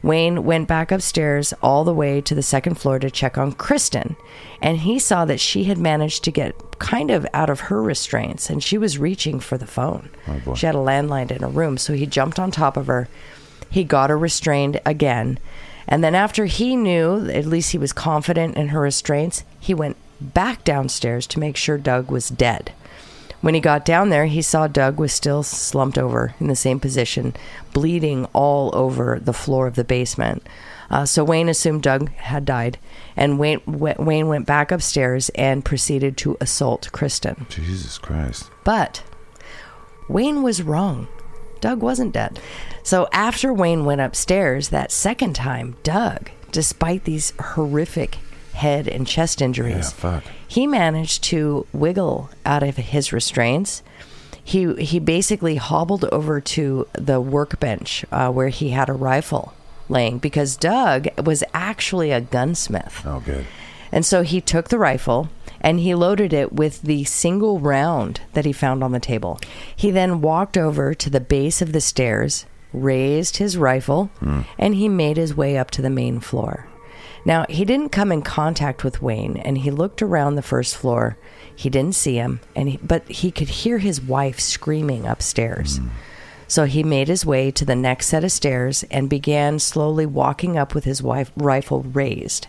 Wayne went back upstairs all the way to the second floor to check on Kristen, and he saw that she had managed to get kind of out of her restraints and she was reaching for the phone. Oh, she had a landline in her room, so he jumped on top of her. He got her restrained again, and then after he knew, at least he was confident in her restraints, he went back downstairs to make sure Doug was dead. When he got down there, he saw Doug was still slumped over in the same position, bleeding all over the floor of the basement. Uh, so Wayne assumed Doug had died, and Wayne, Wayne went back upstairs and proceeded to assault Kristen. Jesus Christ. But Wayne was wrong. Doug wasn't dead. So after Wayne went upstairs that second time, Doug, despite these horrific head and chest injuries, Yeah, fuck. He managed to wiggle out of his restraints. He he basically hobbled over to the workbench uh, where he had a rifle laying because Doug was actually a gunsmith. Oh, good. And so he took the rifle and he loaded it with the single round that he found on the table. He then walked over to the base of the stairs, raised his rifle, and he made his way up to the main floor. Now, he didn't come in contact with Wayne and he looked around the first floor. He didn't see him, and he, but he could hear his wife screaming upstairs. So he made his way to the next set of stairs and began slowly walking up with his wife, rifle raised.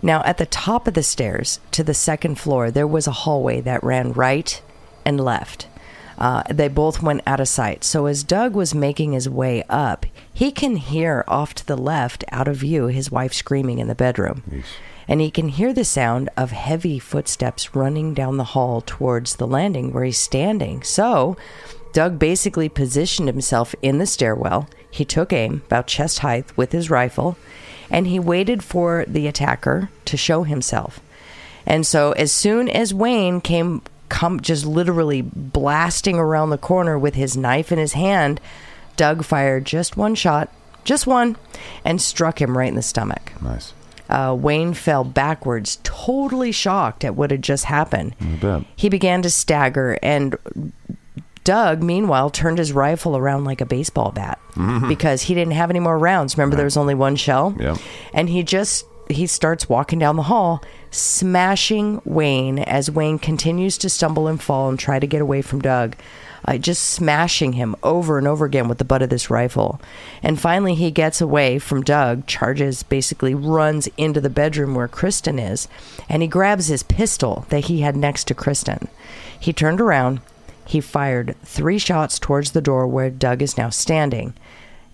Now, at the top of the stairs to the second floor, there was a hallway that ran right and left. Uh, they both went out of sight. So, as Doug was making his way up, he can hear off to the left, out of view, his wife screaming in the bedroom. And he can hear the sound of heavy footsteps running down the hall towards the landing where he's standing. So, Doug basically positioned himself in the stairwell. He took aim, about chest height, with his rifle, and he waited for the attacker to show himself. And so, as soon as Wayne came, come just literally blasting around the corner with his knife in his hand, Doug fired just one shot, just one, and struck him right in the stomach. Nice. Uh, Wayne fell backwards, totally shocked at what had just happened. He began to stagger, and Doug, meanwhile, turned his rifle around like a baseball bat because he didn't have any more rounds. Remember, there was only one shell? Yep. And he just he starts walking down the hall, smashing Wayne as Wayne continues to stumble and fall and try to get away from Doug. Uh, just smashing him over and over again with the butt of this rifle. And finally, he gets away from Doug, charges, basically runs into the bedroom where Kristen is, and he grabs his pistol that he had next to Kristen. He turned around, he fired three shots towards the door where Doug is now standing.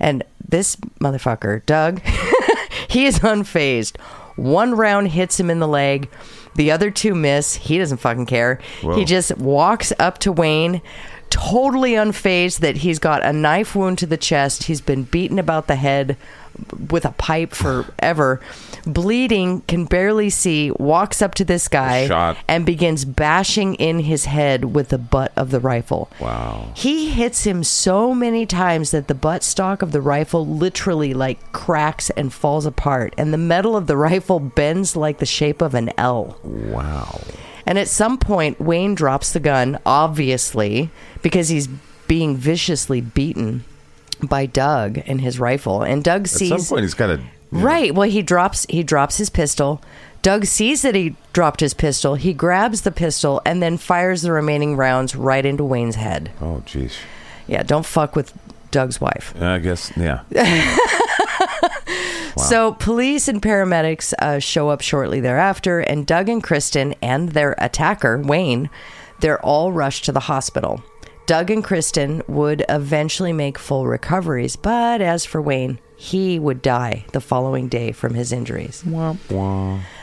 And this motherfucker, Doug, he is unfazed. One round hits him in the leg. The other two miss. He doesn't fucking care. Whoa. He just walks up to Wayne, totally unfazed that he's got a knife wound to the chest. He's been beaten about the head with a pipe forever, bleeding, can barely see, walks up to this guy Shot. and begins bashing in his head with the butt of the rifle. Wow. He hits him so many times that the butt stock of the rifle literally like cracks and falls apart, and the metal of the rifle bends like the shape of an L. Wow. And at some point, Wayne drops the gun, obviously, because he's being viciously beaten by Doug and his rifle. And Doug sees At some point, he's got to. Right. Well, he drops he drops his pistol. Doug sees that he dropped his pistol. He grabs the pistol and then fires the remaining rounds right into Wayne's head. Oh, jeez. Yeah, don't fuck with Doug's wife. I guess, yeah. wow. So, police and paramedics uh, show up shortly thereafter, and Doug and Kristen and their attacker, Wayne, they're all rushed to the hospital. Doug and Kristen would eventually make full recoveries, but as for Wayne, he would die the following day from his injuries.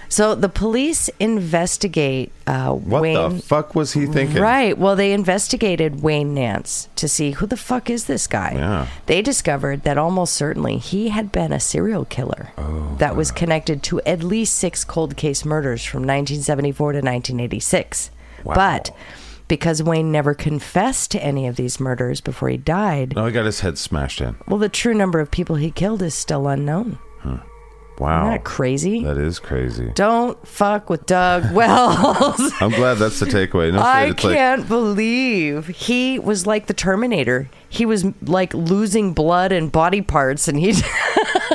So, the police investigate uh, What Wayne. the fuck was he thinking? Right. Well, they investigated Wayne Nance to see who the fuck is this guy. Yeah. They discovered that almost certainly he had been a serial killer Oh, that was connected to at least six cold case murders from 1974 to 1986. Wow. But because Wayne never confessed to any of these murders before he died, No, he got his head smashed in. well, the true number of people he killed is still unknown. Huh. Wow. Isn't that crazy? That is crazy. Don't fuck with Doug Wells. I'm glad that's the takeaway. No I can't believe he was like the Terminator. He was like losing blood and body parts, and he.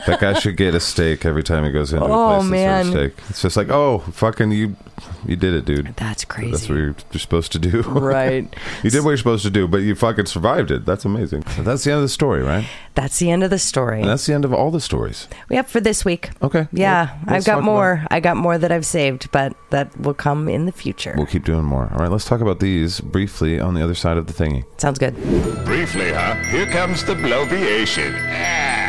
that guy should get a steak every time he goes into Oh, a place man. to serve steak. It's just like, oh, fucking you, you did it, dude. That's crazy. That's what you're, you're supposed to do. Right. you did what you're supposed to do, but you fucking survived it. That's amazing. So that's the end of the story, right? That's the end of the story. And that's the end of all the stories. Yep, for this week. Okay. Yeah, Well, I've got talk more. I got more that I've saved, but that will come in the future. We'll keep doing more. All right, let's talk about these briefly on the other side of the thingy. Sounds good. Briefly, huh? Here comes the bloviation. Ah.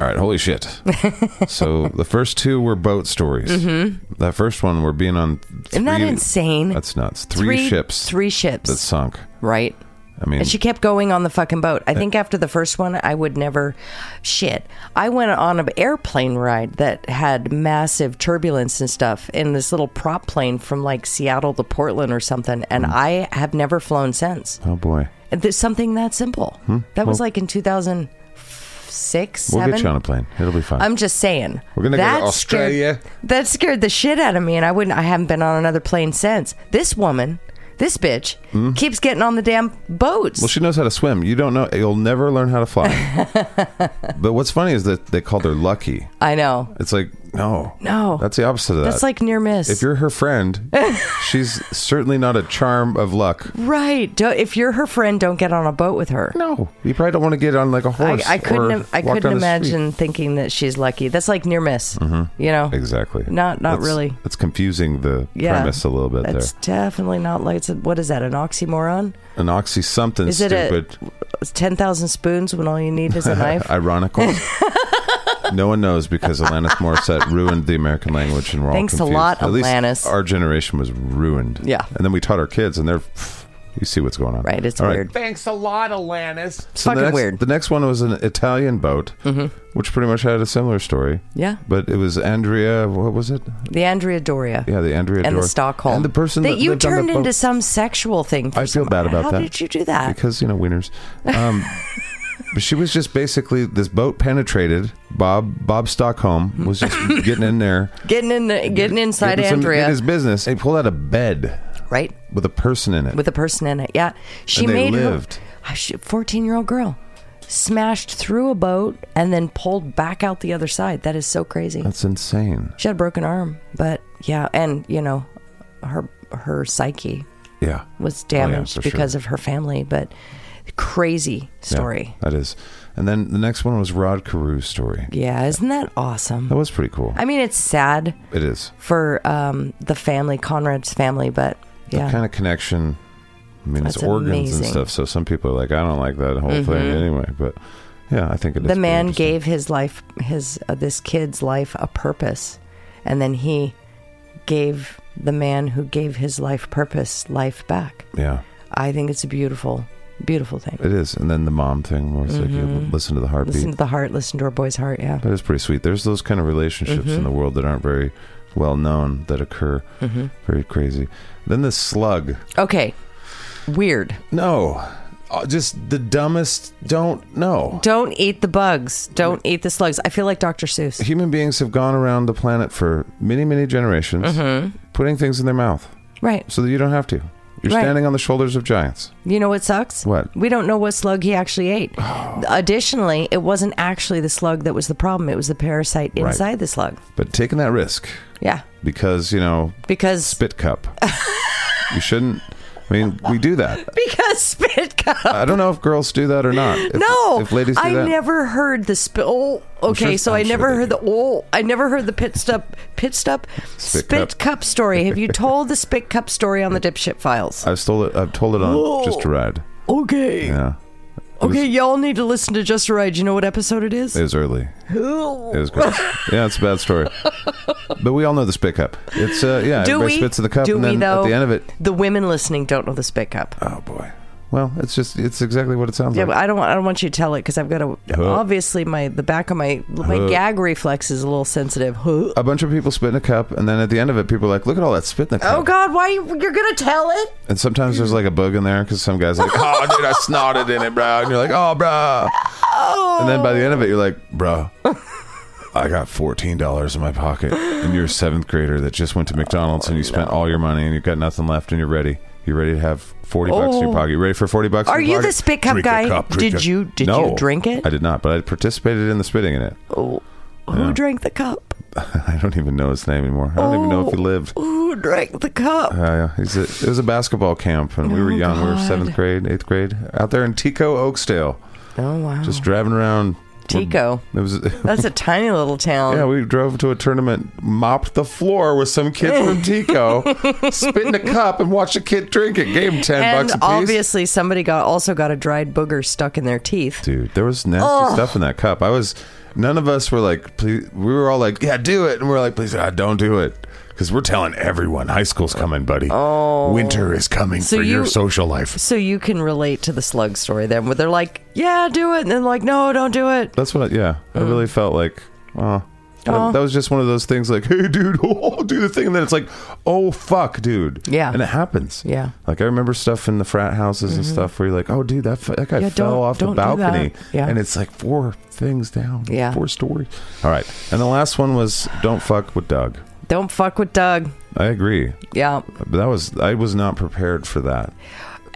All right, holy shit. so the first two were boat stories. Mm-hmm. That first one, we're being on. Three, Isn't that insane? That's nuts. Three, ships Three ships. that sunk. right. I mean, And she kept going on the fucking boat. I think after the first one, I would never. Shit. I went on an airplane ride that had massive turbulence and stuff in this little prop plane from like Seattle to Portland or something. And Hmm. I have never flown since. oh boy. Something that simple. That was like in 2006, We'll seven. get you on a plane. It'll be fine. I'm just saying. We're gonna go to Australia. Scared, that scared the shit out of me, and I wouldn't. I haven't been on another plane since. This woman, this bitch, hmm? keeps getting on the damn boats. Well, she knows how to swim. You don't know. You'll never learn how to fly. but what's funny is that they called her lucky. I know. It's like no, No. That's the opposite of that. That's like near miss. if you're her friend, she's certainly not a charm of luck. right. Don't, if you're her friend, don't get on a boat with her. No, you probably don't want to get on like a horse. I couldn't. Im- I couldn't down street. imagine thinking that she's lucky. That's like near miss. Mm-hmm. You know. Exactly. Not- not That's- really. That's confusing the Yeah. premise a little bit there. That's definitely not like. it's a- What is that? An oxymoron? An oxy something Is it a- Ten thousand spoons when all you need is a knife. Ironical. no one knows because Alanis Morissette ruined the American language, and we're Thanks a all confused. lot, At least Alanis. our generation was ruined. Yeah. and then we taught our kids, and they're. You see what's going on, Right, it's All weird. Thanks a lot, Alanis. So the fucking next, weird. The next one was an Italian boat, which pretty much had a similar story. Yeah. But it was Andrea. What was it? The Andrea Doria. Yeah, the Andrea Doria. and Dor- the Stockholm. and the person that, you lived on the turned boat. into some sexual thing. For I feel some- bad about How that. did you do that? Because you know winners. Um, but she was just basically this boat penetrated. Bob Bob Stockholm was just getting in there, getting in, the, getting inside getting some- Andrea, in his business. He pulled out a bed right, with a person in it. with a person in it. Yeah, she And they made lived. her fourteen-year-old girl smashed through a boat and then pulled back out the other side. That is so crazy. That's insane. She had a broken arm, but yeah, and you know, her her psyche Yeah. was Oh, damaged for because of her family. But crazy Yeah, story. that is. And then the next one was Rod Carew's story. Yeah, isn't that awesome? That was pretty cool. I mean, it's sad It is. for um, the family, Konrad's family, but The yeah, kind of connection. I mean, it's organs amazing. Mm-hmm. and stuff. So some people are like, I don't like that whole thing anyway. But yeah, I think it is. the man gave his life, his uh, this kid's life, a purpose, and then he gave the man who gave his life purpose life back. Yeah. I think it's a beautiful, Beautiful thing. It is, and then the mom thing, where it's like you listen to the heartbeat. Mm-hmm. Listen to the heart. Listen to our boy's heart. Yeah. That is pretty sweet. There's those kind of relationships Mm-hmm. in the world that aren't very well known that occur. Mm-hmm. Very crazy. Then the slug. Okay. Weird. No, Uh, just the dumbest. Don't know. Don't eat the bugs. Don't eat the slugs. I feel like Dr. Seuss. Human beings have gone around the planet for many, many generations, Mm-hmm. putting things in their mouth Right. so that you don't have to. You're Right. standing on the shoulders of giants. You know what sucks? What? We don't know what slug he actually ate. Additionally, it wasn't actually the slug that was the problem. It was the parasite Right. inside the slug. But taking that risk Yeah. because you know Because spit cup. you shouldn't. I mean, we do that. because spit. I don't know if girls do that or not. If, no, if ladies do I that, never heard the spill. Oh, okay. sure- so I'm I never they heard the. Oh, I never heard the pit stop. Pit stop. Spit Spit, cup. cup. story. Have you told the spit cup story on the dipshit files? I've stole it. I've told it on just to ride. Okay. Yeah, Okay, y'all need to listen to Just a Ride. You know what episode it is? it was early. It was great. yeah, it's a bad story, but we all know the spit cup. It's uh, yeah, Do everybody we? spits in the cup, Do and we then though? at the end of it, the women listening don't know the spit cup. oh boy. Well, it's just it's exactly what it sounds Yeah, like. but I don't. want- I don't want you to tell it because I've got a. Huh. Obviously, my the back of my my Huh. gag reflex is a little sensitive. Huh. a bunch of people spit in a cup, and then at the end of it, people are like, "Look at all that spit in the oh, cup." Oh God, why you, you're gonna tell it? And sometimes there's like a bug in there because some guys like, "Oh, dude, I snorted in it, bro," and you're like, "Oh, bro." oh. And then by the end of it, you're like, "Bro, I got fourteen dollars in my pocket, and you're a seventh grader that just went to McDonald's and you spent all your money and you've got nothing left, and you're ready. You're ready to have forty bucks in your Oh. pocket. You ready for forty bucks? in Are your you pocket? the spit cup Drink a guy? cup, drink did a- you did no, you drink it? I did not, but I participated in the spitting in it. Oh, who drank the cup? I don't even know his name anymore. I don't even know if he lived. Who drank the cup? Uh, yeah, he's a, it was a basketball camp, and we were Oh, young. We were God. seventh grade, eighth grade, out there in Tekoa, Oakesdale, Oh wow, just driving around. Tekoa. It was. That's a tiny little town. yeah, we drove to a tournament, mopped the floor with some kids from Tekoa, spit in a cup, and watched a kid drink it. Gave him ten and bucks a piece. obviously somebody got also got a dried booger stuck in their teeth. Dude, there was nasty stuff in that cup. I was. None of us were like, please. We were all like, yeah, do it, and we are like, please, God, don't do it. Because we're telling everyone, high school's coming, buddy. Oh, winter is coming So for your social life. So you can relate to the slug story then, where they're like, "Yeah, do it," and then like, "No, don't do it." That's what. I, yeah, I really felt like. Well, that, Mm. Oh. that was just one of those things. Like, hey, dude, oh, do the thing, and then it's like, oh, fuck, dude. Yeah. and it happens. Yeah. Mm-hmm. Like I remember stuff in the frat houses and stuff where you're like, oh, dude, that that guy Yeah, fell off the don't do that. balcony, Yeah. and it's like four things down. Yeah. four stories. All right, and the last one was don't fuck with Doug. Don't fuck with Doug. I agree. Yeah. That was I was not prepared for that.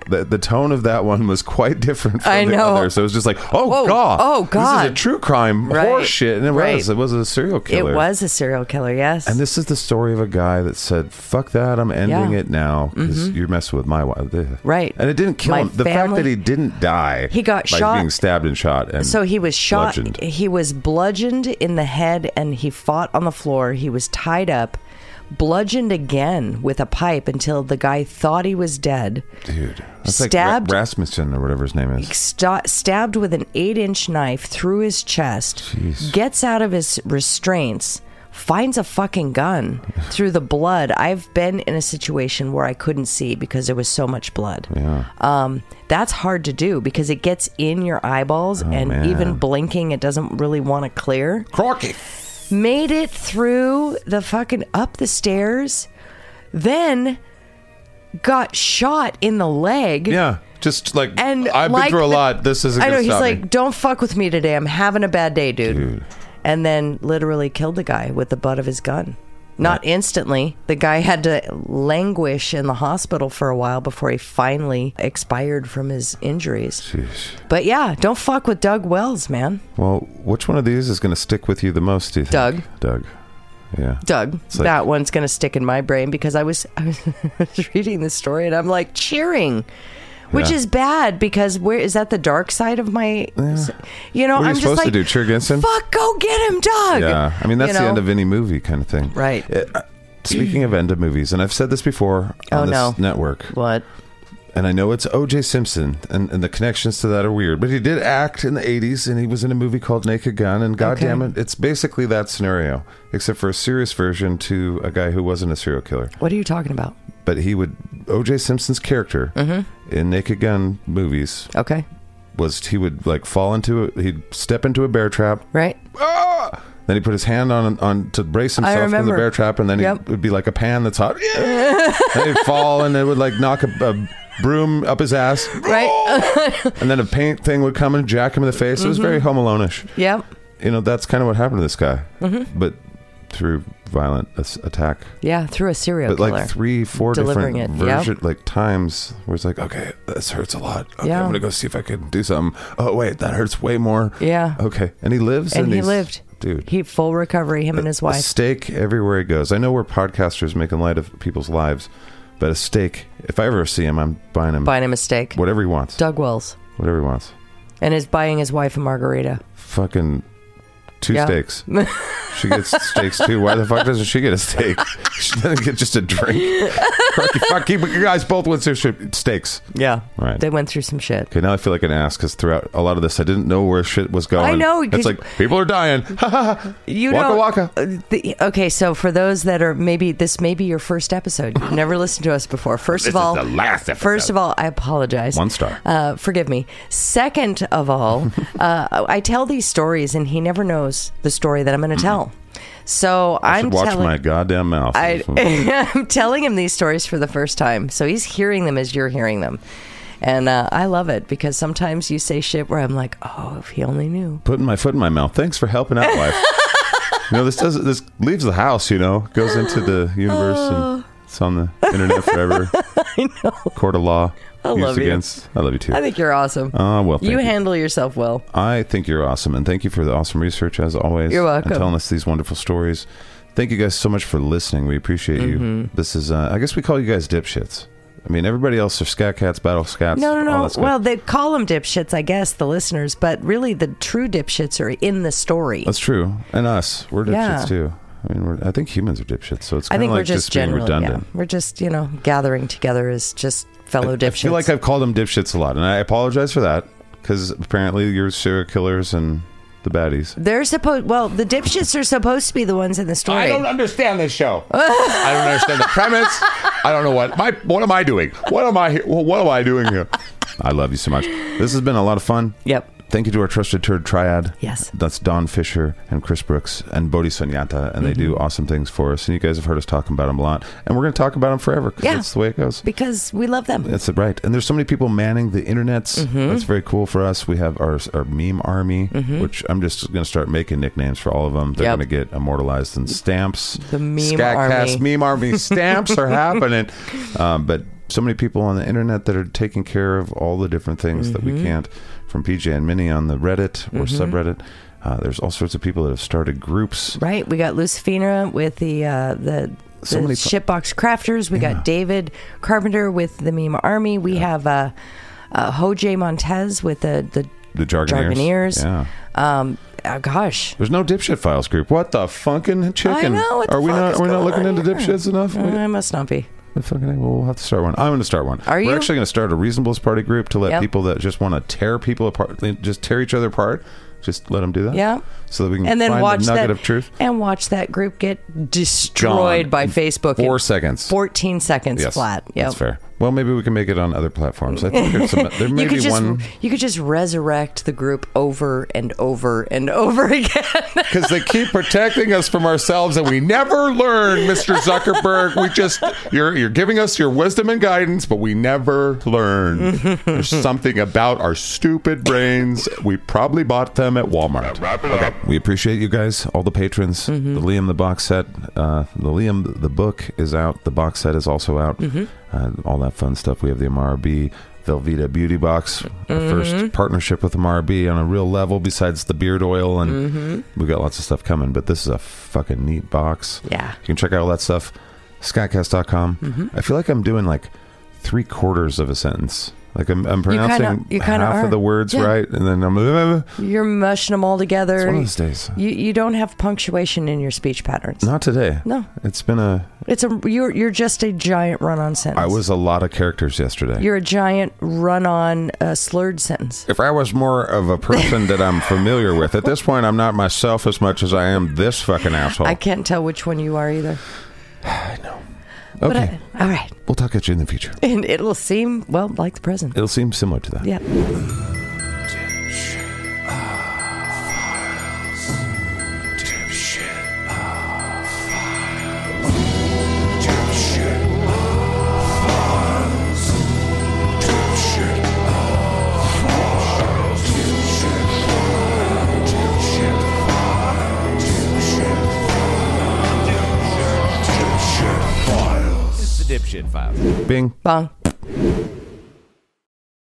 The, the tone of that one was quite different from I the know. others. So it was just like, oh Whoa. god, Oh, god, this is a true crime Right. horse shit, and it Right. was. It was a serial killer. It was a serial killer. Yes. And this is the story of a guy that said, "Fuck that! I'm ending Yeah. Mm-hmm. it now because you're messing with my wife." Right. And it didn't kill My him. The fact that he didn't die, He got shot- being stabbed and shot, and so he was shot. bludgeoned. He was bludgeoned in the head, and he fought on the floor. He was tied up, bludgeoned again with a pipe until the guy thought he was dead. dude. That's Stabbed- like Rasmussen or whatever his name is. sta- stabbed with an eight inch knife through his chest, Jeez. gets out of his restraints, finds a fucking gun through the blood. I've been in a situation where I couldn't see because there was so much blood. Yeah. Um, that's hard to do because it gets in your eyeballs, and Oh, man. even blinking, it doesn't really want to clear. Crocky. Made it through the fucking up the stairs, then got shot in the leg. Yeah. Just like And I've been through a the- lot. This isn't I know he's stop like, me. "Don't fuck with me today. I'm having a bad day, dude." Dude. And then literally killed the guy with the butt of his gun. Not instantly. The guy had to languish in the hospital for a while before he finally expired from his injuries. Jeez. But yeah, don't fuck with Doug Wells, man. Well, which one of these is going to stick with you the most? Do you think? Doug. Doug. Yeah. Doug, like- that one's gonna stick in my brain because I was I was reading this story and I'm like cheering, which Yeah. is bad because where is that the dark side of my? You know, What are you I'm just supposed to do? Cheer against him? Fuck, go get him, Doug. Yeah, I mean that's You the end of any movie kind of thing, Right. Uh, speaking of end of movies, and I've said this before on Oh, this no. network, What? and I know it's O.J. Simpson, and, and the connections to that are weird, but he did act in the '80s, and he was in a movie called Naked Gun, and goddamn it, it's basically that scenario, except for a serious version to a guy who wasn't a serial killer. What are you talking about? But he would O.J. Simpson's character Mm-hmm. in Naked Gun movies Okay. was he would like fall into it. He'd step into a bear trap. Right. Ah! Then he put his hand on on to brace himself from the bear trap, and then Yep. he would be like a pan that's hot. Yeah! then he'd fall, and it would like knock a, a broom up his ass, Right. and then a paint thing would come and jack him in the face. It was very Mm-hmm. Home Alone-ish. yep. You know, that's kind of what happened to this guy, Mm-hmm. but through violent as- attack. Yeah. Through a serial But killer. like three, four Delivering different it, yep. version, like times where it's like, okay, this hurts a lot. Okay, Yeah. I'm gonna go see if I can do something. Oh wait, that hurts way more. Yeah. Okay, and he lives, and he he's- lived. dude. He full recovery. Him and his a wife. steak everywhere he goes. I know we're podcasters making light of people's lives, but a steak. If I ever see him, I'm buying him Buying him a steak. whatever he wants. Doug Wells. Whatever he wants. And is buying his wife a margarita. Fucking two Yeah. steaks. She gets steaks too. Why the fuck doesn't she get a steak? She doesn't get just a drink. Crikey, fuck, keep you guys both with their shit- steaks. Yeah. Right. They went through some shit. Okay, now I feel like an ass because throughout a lot of this, I didn't know where shit was going. I know, It's like people are dying. You Waka don't- waka. uh, the- okay, so for those that are maybe this may be your first episode, you've never listened to us before. First of This is all, the last episode. First of all, I apologize. One star. Uh, forgive me. Second of all, uh, I tell these stories, and he never knows the story that I'm going to tell. So I I'm should watch telling. my goddamn mouth. I, I'm telling him these stories for the first time, so he's hearing them as you're hearing them, and uh, I love it because sometimes you say shit where I'm like, oh, if he only knew. Putting my foot in my mouth. Thanks for helping out, wife. you know, this does this leaves the house. You know, goes into the universe and it's on the internet forever. I know. Court of law. I love you. against. I love you too. I think you're awesome. Oh well, thank you you. handle yourself well. I think you're awesome, and thank you for the awesome research as always. You're welcome. And telling us these wonderful stories. Thank you guys so much for listening. We appreciate Mm-hmm. you. This is, uh, I guess, we call you guys dipshits. I mean, everybody else are scat cats, battle scats. No, no, no. Well, they call them dipshits, I guess, the listeners, but really the true dipshits are in the story. that's true, and us, we're dipshits Yeah. too. I mean, we're, I think humans are dipshits, so it's I kind of think like we're just, being generally, yeah, redundant. we're just, you know, gathering together as just fellow dipshits. I feel like I've called them dipshits a lot, and I apologize for that because apparently you're serial killers and the baddies. They're supposed, well, the dipshits are supposed to be the ones in the story. I don't understand this show. I don't understand the premise. I don't know what my what am I doing? What am I here? Well, what am I doing here? I love you so much. This has been a lot of fun. Yep. Thank you to our trusted turd triad. Yes. That's Don Fisher and Chris Brooks and Bodhi Sunyata, and they do Mm-hmm. awesome things for us. And you guys have heard us talking about them a lot, and we're going to talk about them forever because Yeah. that's the way it goes. Because we love them. That's right. And there's so many people manning the internets. Mm-hmm. That's very cool for us. We have our, our meme army, which I'm just going to start making nicknames for all of them. They're Yep. going to get immortalized in stamps. The meme Skatcast army. meme army stamps are happening. Um, but so many people on the internet that are taking care of all the different things that Mm-hmm. we can't, from PJ and Minnie on the Reddit or subreddit. Uh, there's all sorts of people that have started groups. Right. We got Lucifina with the uh, the, So the many fu- shipbox crafters. We Yeah. got David Carpenter with the meme army. We have uh, uh, Jose Montez with the the The Jargoneers. Jargoneers. Yeah. um, oh, gosh. There's no dipshit files group. What the fucking chicken? I know, are we not? We're not looking into here? dipshits enough. Uh, I must not be. The fucking well, we'll have to start one. I'm going to start one. Are We're you? actually going to start a reasonables party group to let Yep. people that just want to tear people apart, just tear each other apart. Just let them do that. Yeah. So that we can And then find watch the nugget that of truth. and watch that group get destroyed Gone by Facebook. Four in seconds. 14 seconds yes, flat. Yep. That's fair. Well, maybe we can make it on other platforms. I think there's some, there may you could be just one you could just resurrect the group over and over and over again. Because they keep protecting us from ourselves, and we never learn, Mr. Zuckerberg. We just you're you're giving us your wisdom and guidance, but we never learn. There's something about our stupid brains. We probably bought them at Walmart. Okay. We appreciate you guys, all the patrons. Mm-hmm. The Liam the box set, uh, the Liam the book is out. The box set is also out. Mm-hmm. Uh, all that fun stuff. We have the MRB Velveeta Beauty Box, our Mm-hmm. first partnership with MRB on a real level. Besides the beard oil, and Mm-hmm. we've got lots of stuff coming. But this is a fucking neat box. Yeah. you can check out all that stuff. Skatcast.com. Mm-hmm. I feel like I'm doing like three quarters of a sentence. Like I'm, I'm pronouncing you kinda half are. of the words Yeah. right, and then I'm. You're mushing them all together. It's one of those days. You you don't have punctuation in your speech patterns. Not today. No. It's been a. It's a you're you're just a giant run-on sentence. I was a lot of characters yesterday. You're a giant run-on uh, slurred sentence. if I was more of a person that I'm familiar with, at this point, I'm not myself as much as I am this fucking asshole. I can't tell which one you are either. But Okay. I- all right. We'll talk at you in the future. And it'll seem, well, like the present. It'll seem similar to that. Yeah. Files. Bing. Bong.